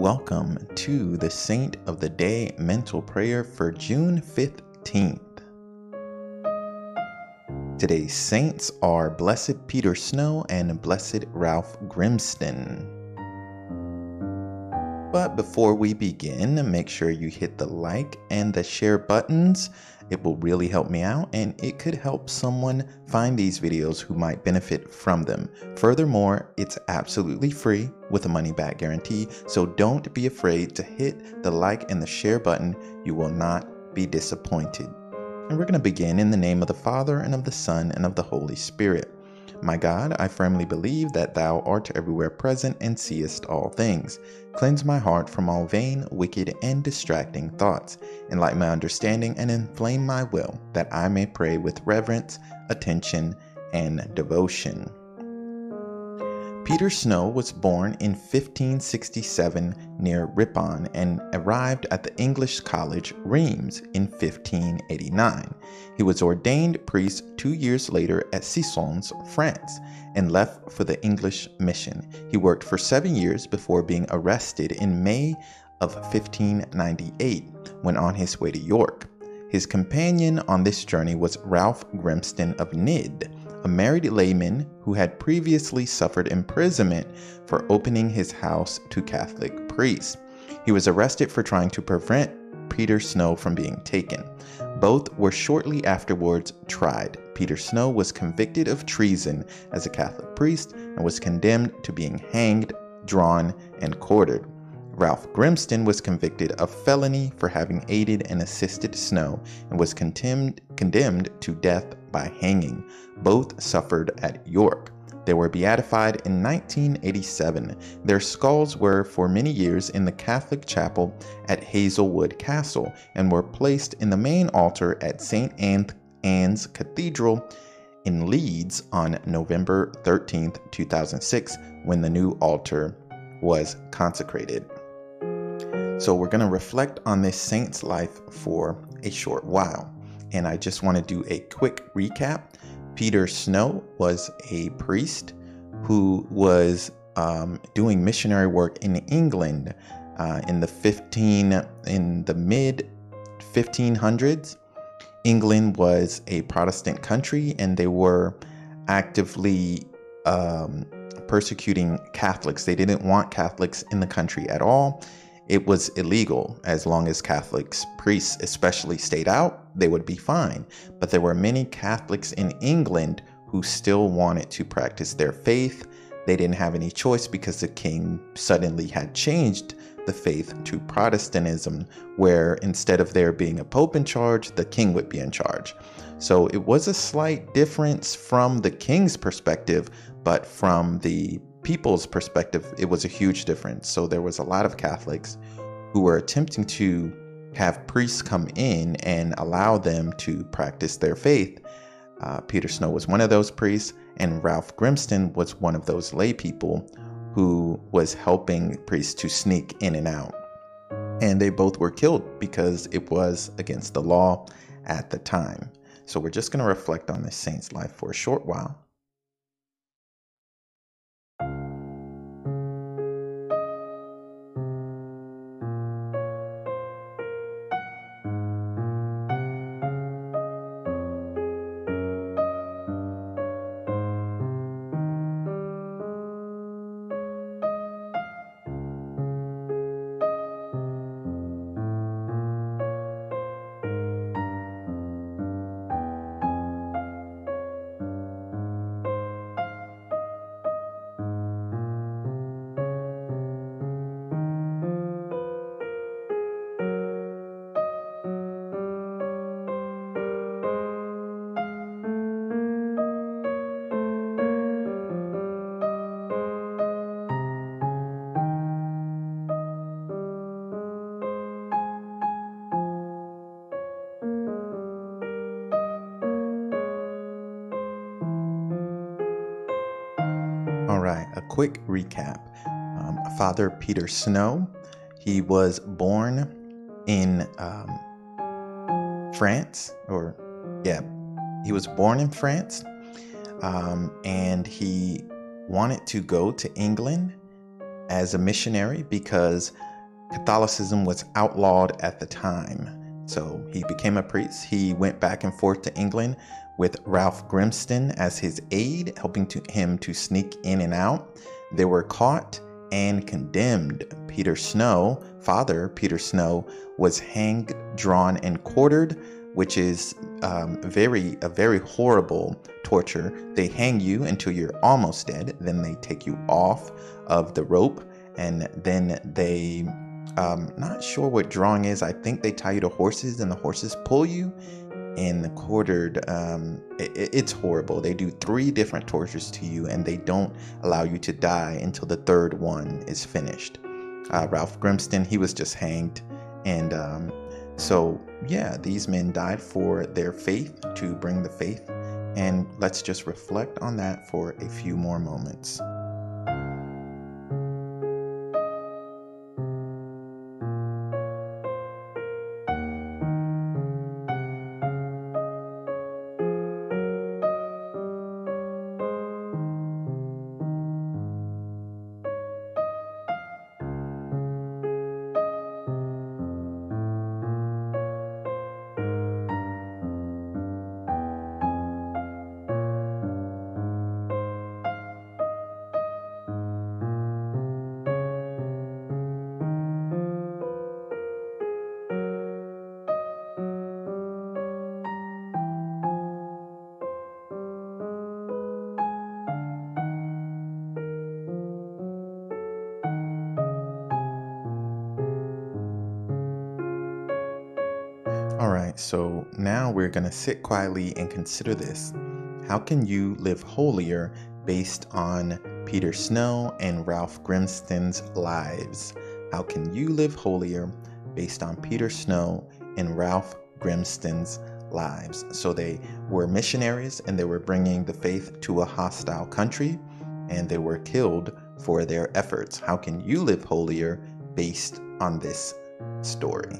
welcome to the Saint of the Day mental prayer for June 15th. Today's saints are Blessed Peter Snow and Blessed Ralph Grimston. But before we begin, make sure you hit the like and the share buttons it will really help me out and it could help someone find these videos who might benefit from them. Furthermore, it's absolutely free with a money back guarantee, so don't be afraid to hit the like and the share button. You will not be disappointed. And we're going to begin in the name of the Father and of the Son and of the Holy Spirit. My God, I firmly believe that Thou art everywhere present and seest all things. Cleanse my heart from all vain, wicked, and distracting thoughts. Enlighten my understanding and inflame my will, that I may pray with reverence, attention, and devotion. Peter Snow was born in 1567 near Ripon and arrived at the English College, Reims, in 1589. He was ordained priest two years later at Soissons, France, and left for the English mission. He worked for seven years before being arrested in May of 1598 when on his way to York. His companion on this journey was Ralph Grimston of Nidd a married layman who had previously suffered imprisonment for opening his house to Catholic priests. He was arrested for trying to prevent Peter Snow from being taken. Both were shortly afterwards tried. Peter Snow was convicted of treason as a Catholic priest and was condemned to being hanged, drawn, and quartered. Ralph Grimston was convicted of felony for having aided and assisted Snow and was condemned, condemned to death by hanging. Both suffered at York. They were beatified in 1987. Their skulls were for many years in the Catholic chapel at Hazlewood Castle and were placed in the main altar at St. Anne's Cathedral in Leeds on November 13, 2006, when the new altar was consecrated. So, we're going to reflect on this saint's life for a short while and I just want to do a quick recap. Peter Snow was a priest who was um, doing missionary work in England uh, in the 15 in the mid 1500s. England was a Protestant country, and they were actively um, persecuting Catholics. They didn't want Catholics in the country at all it was illegal as long as Catholics, priests especially, stayed out, they would be fine. But there were many Catholics in England who still wanted to practice their faith. They didn't have any choice because the king suddenly had changed the faith to Protestantism, where instead of there being a pope in charge, the king would be in charge. So it was a slight difference from the king's perspective, but from the people's perspective, it was a huge difference. So there was a lot of Catholics who were attempting to have priests come in and allow them to practice their faith. Uh, Peter Snow was one of those priests, and Ralph Grimston was one of those lay people who was helping priests to sneak in and out. And they both were killed because it was against the law at the time. So we're just going to reflect on this saint's life for a short while. Quick recap. Um, Father Peter Snow, he was born in um, France, or yeah, he was born in France, um, and he wanted to go to England as a missionary because Catholicism was outlawed at the time. So he became a priest. He went back and forth to England with Ralph Grimston as his aide, helping to him to sneak in and out. They were caught and condemned. Peter Snow, father Peter Snow, was hanged, drawn, and quartered, which is um, very a very horrible torture. They hang you until you're almost dead, then they take you off of the rope, and then they um, not sure what drawing is. I think they tie you to horses, and the horses pull you. And the quartered, um, it, it's horrible. They do three different tortures to you, and they don't allow you to die until the third one is finished. Uh, Ralph Grimston, he was just hanged, and um, so yeah, these men died for their faith to bring the faith, and let's just reflect on that for a few more moments. All right, so now we're going to sit quietly and consider this. How can you live holier based on Peter Snow and Ralph Grimston's lives? How can you live holier based on Peter Snow and Ralph Grimston's lives? So they were missionaries and they were bringing the faith to a hostile country and they were killed for their efforts. How can you live holier based on this story?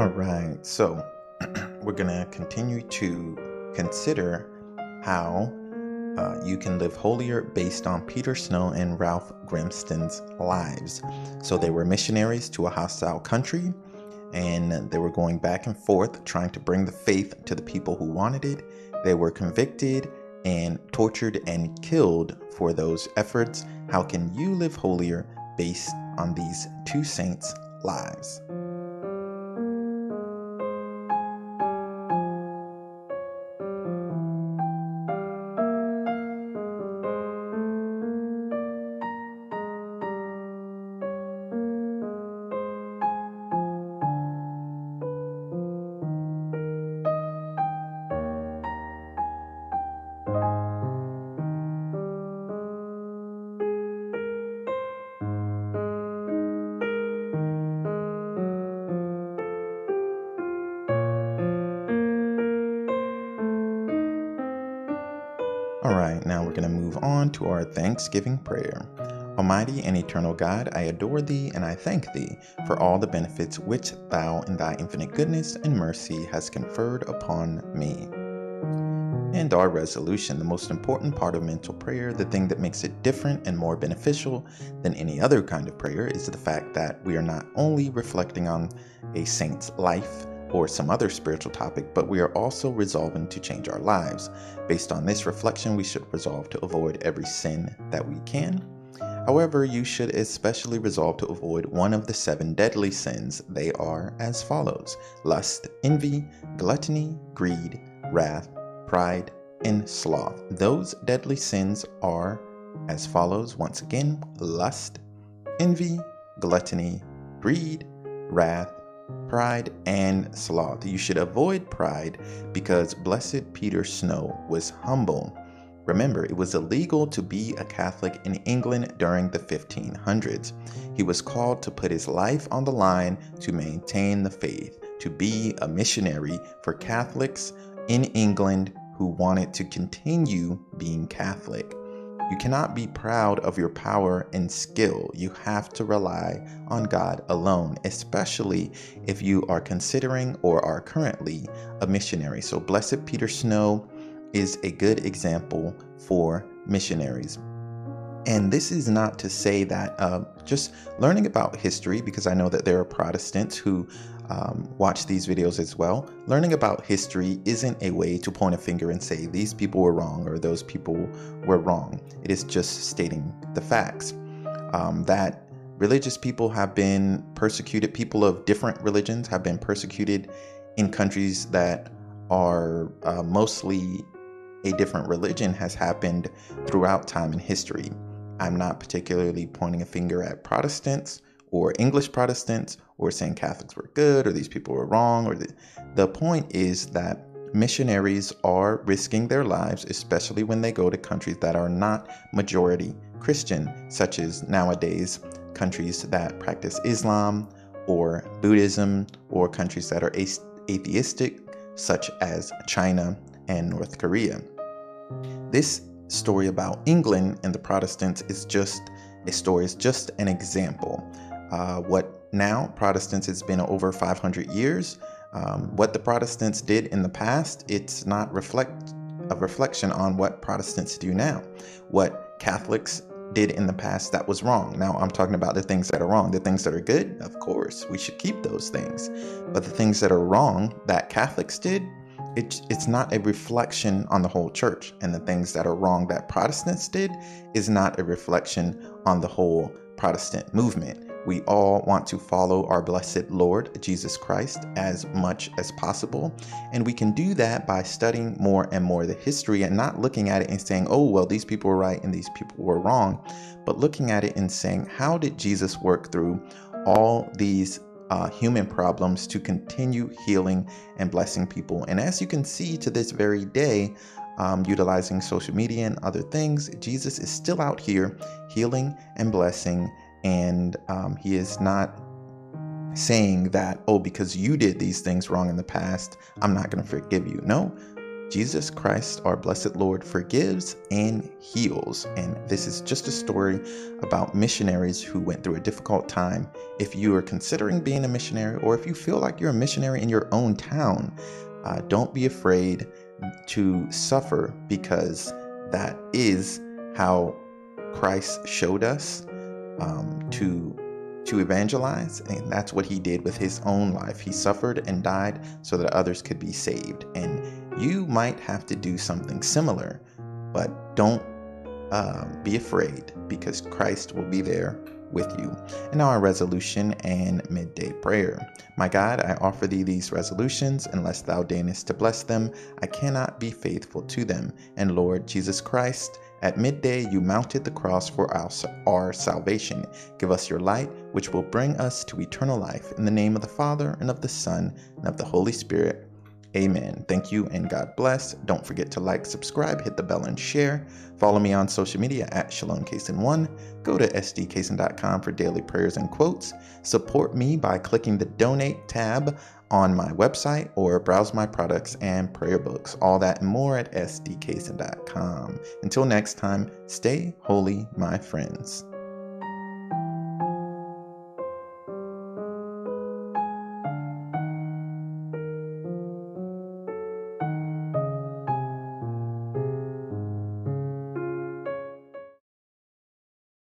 All right, so we're going to continue to consider how uh, you can live holier based on Peter Snow and Ralph Grimston's lives. So they were missionaries to a hostile country and they were going back and forth trying to bring the faith to the people who wanted it. They were convicted and tortured and killed for those efforts. How can you live holier based on these two saints' lives? All right, now we're going to move on to our Thanksgiving prayer. Almighty and eternal God, I adore thee and I thank thee for all the benefits which thou in thy infinite goodness and mercy hast conferred upon me. And our resolution, the most important part of mental prayer, the thing that makes it different and more beneficial than any other kind of prayer, is the fact that we are not only reflecting on a saint's life, or some other spiritual topic, but we are also resolving to change our lives. Based on this reflection, we should resolve to avoid every sin that we can. However, you should especially resolve to avoid one of the seven deadly sins. They are as follows lust, envy, gluttony, greed, wrath, pride, and sloth. Those deadly sins are as follows once again lust, envy, gluttony, greed, wrath, pride, and sloth. You should avoid pride because blessed Peter Snow was humble. Remember, it was illegal to be a Catholic in England during the 1500s. He was called to put his life on the line to maintain the faith, to be a missionary for Catholics in England who wanted to continue being Catholic. You cannot be proud of your power and skill. You have to rely on God alone, especially if you are considering or are currently a missionary. So, Blessed Peter Snow is a good example for missionaries. And this is not to say that uh, just learning about history, because I know that there are Protestants who um, watch these videos as well. Learning about history isn't a way to point a finger and say these people were wrong or those people were wrong. It is just stating the facts. Um, that religious people have been persecuted, people of different religions have been persecuted in countries that are uh, mostly a different religion has happened throughout time in history. I'm not particularly pointing a finger at Protestants or English Protestants or saying Catholics were good or these people were wrong or the, the point is that missionaries are risking their lives especially when they go to countries that are not majority Christian such as nowadays countries that practice Islam or Buddhism or countries that are atheistic such as China and North Korea. This story about England and the Protestants is just a story, it's just an example. Uh, what now, Protestants, it's been over 500 years. Um, what the Protestants did in the past, it's not reflect a reflection on what Protestants do now. What Catholics did in the past that was wrong. Now I'm talking about the things that are wrong. The things that are good, of course, we should keep those things. But the things that are wrong that Catholics did, it, it's not a reflection on the whole church. And the things that are wrong that Protestants did is not a reflection on the whole Protestant movement. We all want to follow our blessed Lord Jesus Christ as much as possible. And we can do that by studying more and more the history and not looking at it and saying, oh, well, these people were right and these people were wrong, but looking at it and saying, how did Jesus work through all these uh, human problems to continue healing and blessing people? And as you can see to this very day, um, utilizing social media and other things, Jesus is still out here healing and blessing and um, he is not saying that, oh, because you did these things wrong in the past, I'm not going to forgive you. No, Jesus Christ, our blessed Lord, forgives and heals. And this is just a story about missionaries who went through a difficult time. If you are considering being a missionary, or if you feel like you're a missionary in your own town, uh, don't be afraid to suffer because that is how Christ showed us um, to to evangelize and that's what he did with his own life he suffered and died so that others could be saved and you might have to do something similar but don't uh, be afraid because christ will be there with you. And now our resolution and midday prayer. My God, I offer thee these resolutions, unless thou deignest to bless them, I cannot be faithful to them. And Lord Jesus Christ, at midday, you mounted the cross for our, our salvation. Give us your light, which will bring us to eternal life. In the name of the Father, and of the Son, and of the Holy Spirit. Amen. Thank you and God bless. Don't forget to like, subscribe, hit the bell, and share. Follow me on social media at Shalom one Go to sdcason.com for daily prayers and quotes. Support me by clicking the donate tab on my website or browse my products and prayer books. All that and more at sdcason.com. Until next time, stay holy, my friends.